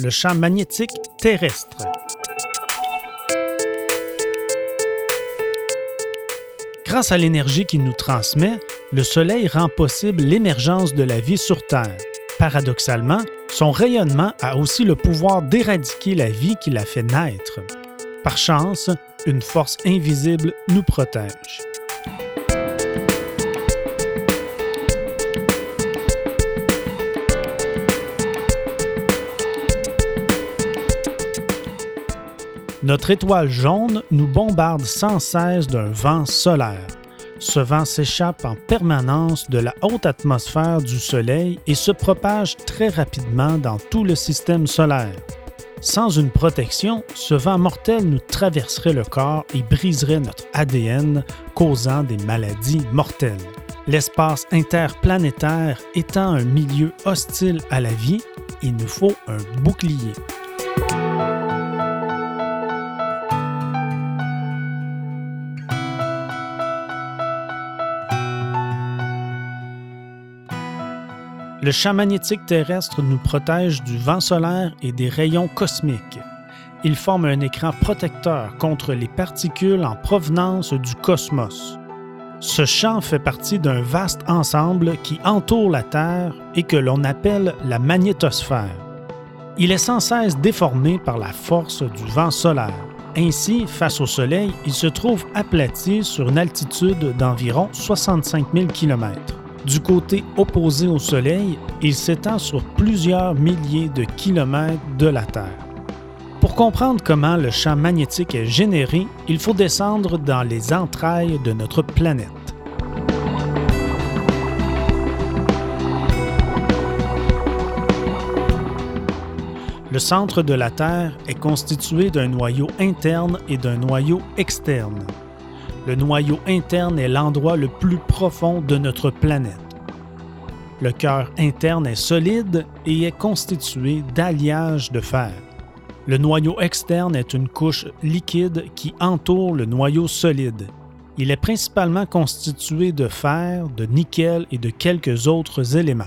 le champ magnétique terrestre. Grâce à l'énergie qu'il nous transmet, le Soleil rend possible l'émergence de la vie sur Terre. Paradoxalement, son rayonnement a aussi le pouvoir d'éradiquer la vie qui l'a fait naître. Par chance, une force invisible nous protège. Notre étoile jaune nous bombarde sans cesse d'un vent solaire. Ce vent s'échappe en permanence de la haute atmosphère du Soleil et se propage très rapidement dans tout le système solaire. Sans une protection, ce vent mortel nous traverserait le corps et briserait notre ADN, causant des maladies mortelles. L'espace interplanétaire étant un milieu hostile à la vie, il nous faut un bouclier. Le champ magnétique terrestre nous protège du vent solaire et des rayons cosmiques. Il forme un écran protecteur contre les particules en provenance du cosmos. Ce champ fait partie d'un vaste ensemble qui entoure la Terre et que l'on appelle la magnétosphère. Il est sans cesse déformé par la force du vent solaire. Ainsi, face au Soleil, il se trouve aplati sur une altitude d'environ 65 000 km. Du côté opposé au Soleil, il s'étend sur plusieurs milliers de kilomètres de la Terre. Pour comprendre comment le champ magnétique est généré, il faut descendre dans les entrailles de notre planète. Le centre de la Terre est constitué d'un noyau interne et d'un noyau externe. Le noyau interne est l'endroit le plus profond de notre planète. Le cœur interne est solide et est constitué d'alliages de fer. Le noyau externe est une couche liquide qui entoure le noyau solide. Il est principalement constitué de fer, de nickel et de quelques autres éléments.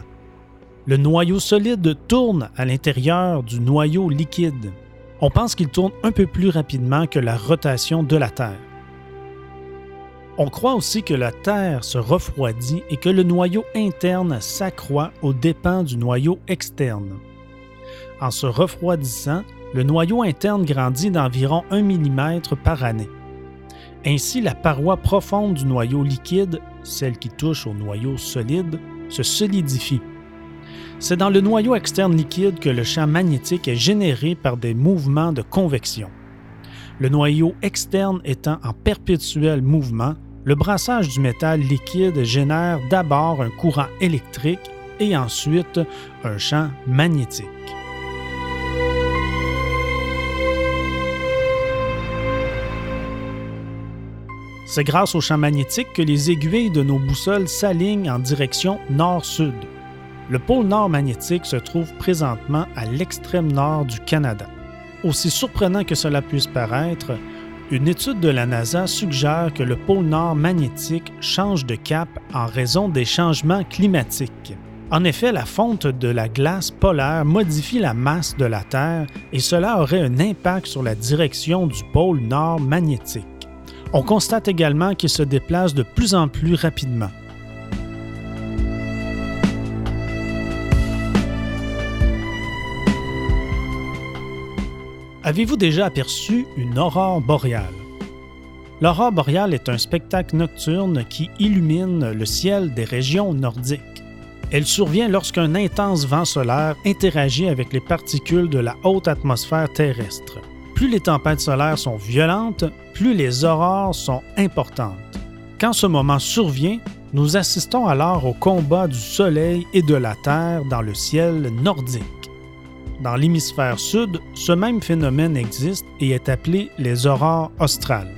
Le noyau solide tourne à l'intérieur du noyau liquide. On pense qu'il tourne un peu plus rapidement que la rotation de la Terre. On croit aussi que la Terre se refroidit et que le noyau interne s'accroît aux dépens du noyau externe. En se refroidissant, le noyau interne grandit d'environ 1 mm par année. Ainsi, la paroi profonde du noyau liquide, celle qui touche au noyau solide, se solidifie. C'est dans le noyau externe liquide que le champ magnétique est généré par des mouvements de convection. Le noyau externe étant en perpétuel mouvement, le brassage du métal liquide génère d'abord un courant électrique et ensuite un champ magnétique. C'est grâce au champ magnétique que les aiguilles de nos boussoles s'alignent en direction nord-sud. Le pôle nord magnétique se trouve présentement à l'extrême nord du Canada. Aussi surprenant que cela puisse paraître, une étude de la NASA suggère que le pôle nord magnétique change de cap en raison des changements climatiques. En effet, la fonte de la glace polaire modifie la masse de la Terre et cela aurait un impact sur la direction du pôle nord magnétique. On constate également qu'il se déplace de plus en plus rapidement. Avez-vous déjà aperçu une aurore boréale? L'aurore boréale est un spectacle nocturne qui illumine le ciel des régions nordiques. Elle survient lorsqu'un intense vent solaire interagit avec les particules de la haute atmosphère terrestre. Plus les tempêtes solaires sont violentes, plus les aurores sont importantes. Quand ce moment survient, nous assistons alors au combat du Soleil et de la Terre dans le ciel nordique. Dans l'hémisphère sud, ce même phénomène existe et est appelé les aurores australes.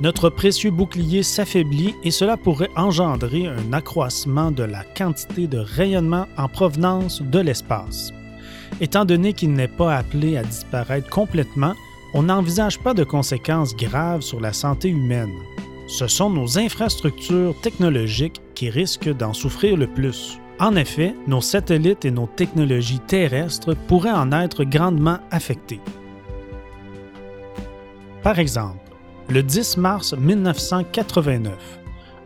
Notre précieux bouclier s'affaiblit et cela pourrait engendrer un accroissement de la quantité de rayonnement en provenance de l'espace. Étant donné qu'il n'est pas appelé à disparaître complètement, on n'envisage pas de conséquences graves sur la santé humaine. Ce sont nos infrastructures technologiques qui risquent d'en souffrir le plus. En effet, nos satellites et nos technologies terrestres pourraient en être grandement affectés. Par exemple, le 10 mars 1989,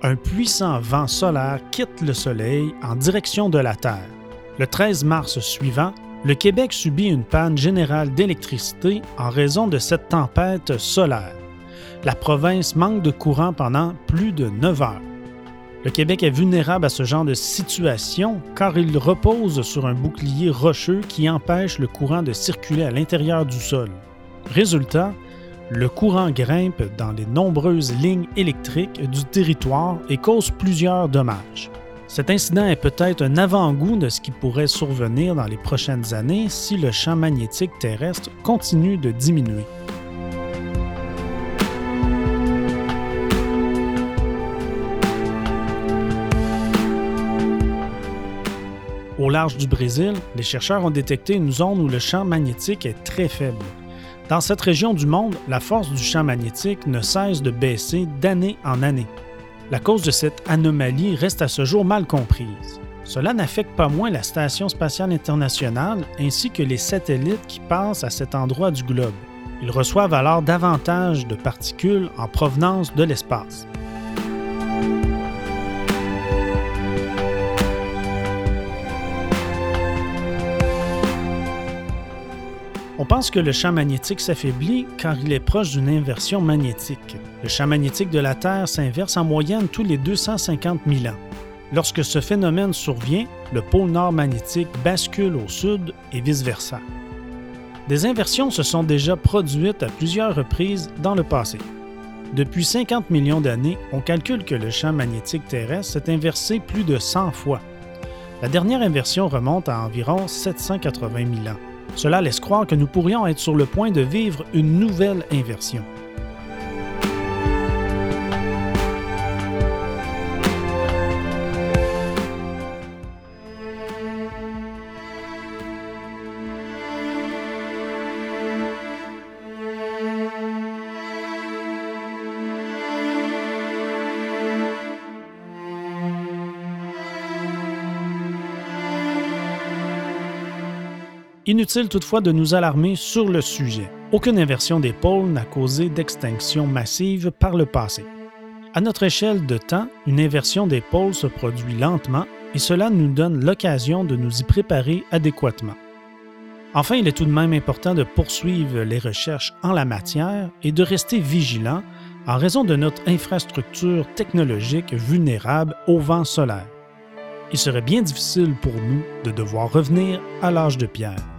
un puissant vent solaire quitte le Soleil en direction de la Terre. Le 13 mars suivant, le Québec subit une panne générale d'électricité en raison de cette tempête solaire. La province manque de courant pendant plus de 9 heures. Le Québec est vulnérable à ce genre de situation car il repose sur un bouclier rocheux qui empêche le courant de circuler à l'intérieur du sol. Résultat, le courant grimpe dans les nombreuses lignes électriques du territoire et cause plusieurs dommages. Cet incident est peut-être un avant-goût de ce qui pourrait survenir dans les prochaines années si le champ magnétique terrestre continue de diminuer. Large du Brésil, les chercheurs ont détecté une zone où le champ magnétique est très faible. Dans cette région du monde, la force du champ magnétique ne cesse de baisser d'année en année. La cause de cette anomalie reste à ce jour mal comprise. Cela n'affecte pas moins la Station spatiale internationale ainsi que les satellites qui passent à cet endroit du globe. Ils reçoivent alors davantage de particules en provenance de l'espace. Pense que le champ magnétique s'affaiblit car il est proche d'une inversion magnétique. Le champ magnétique de la Terre s'inverse en moyenne tous les 250 000 ans. Lorsque ce phénomène survient, le pôle nord magnétique bascule au sud et vice-versa. Des inversions se sont déjà produites à plusieurs reprises dans le passé. Depuis 50 millions d'années, on calcule que le champ magnétique terrestre s'est inversé plus de 100 fois. La dernière inversion remonte à environ 780 000 ans. Cela laisse croire que nous pourrions être sur le point de vivre une nouvelle inversion. Inutile toutefois de nous alarmer sur le sujet. Aucune inversion des pôles n'a causé d'extinction massive par le passé. À notre échelle de temps, une inversion des pôles se produit lentement et cela nous donne l'occasion de nous y préparer adéquatement. Enfin, il est tout de même important de poursuivre les recherches en la matière et de rester vigilant en raison de notre infrastructure technologique vulnérable au vent solaire. Il serait bien difficile pour nous de devoir revenir à l'âge de pierre.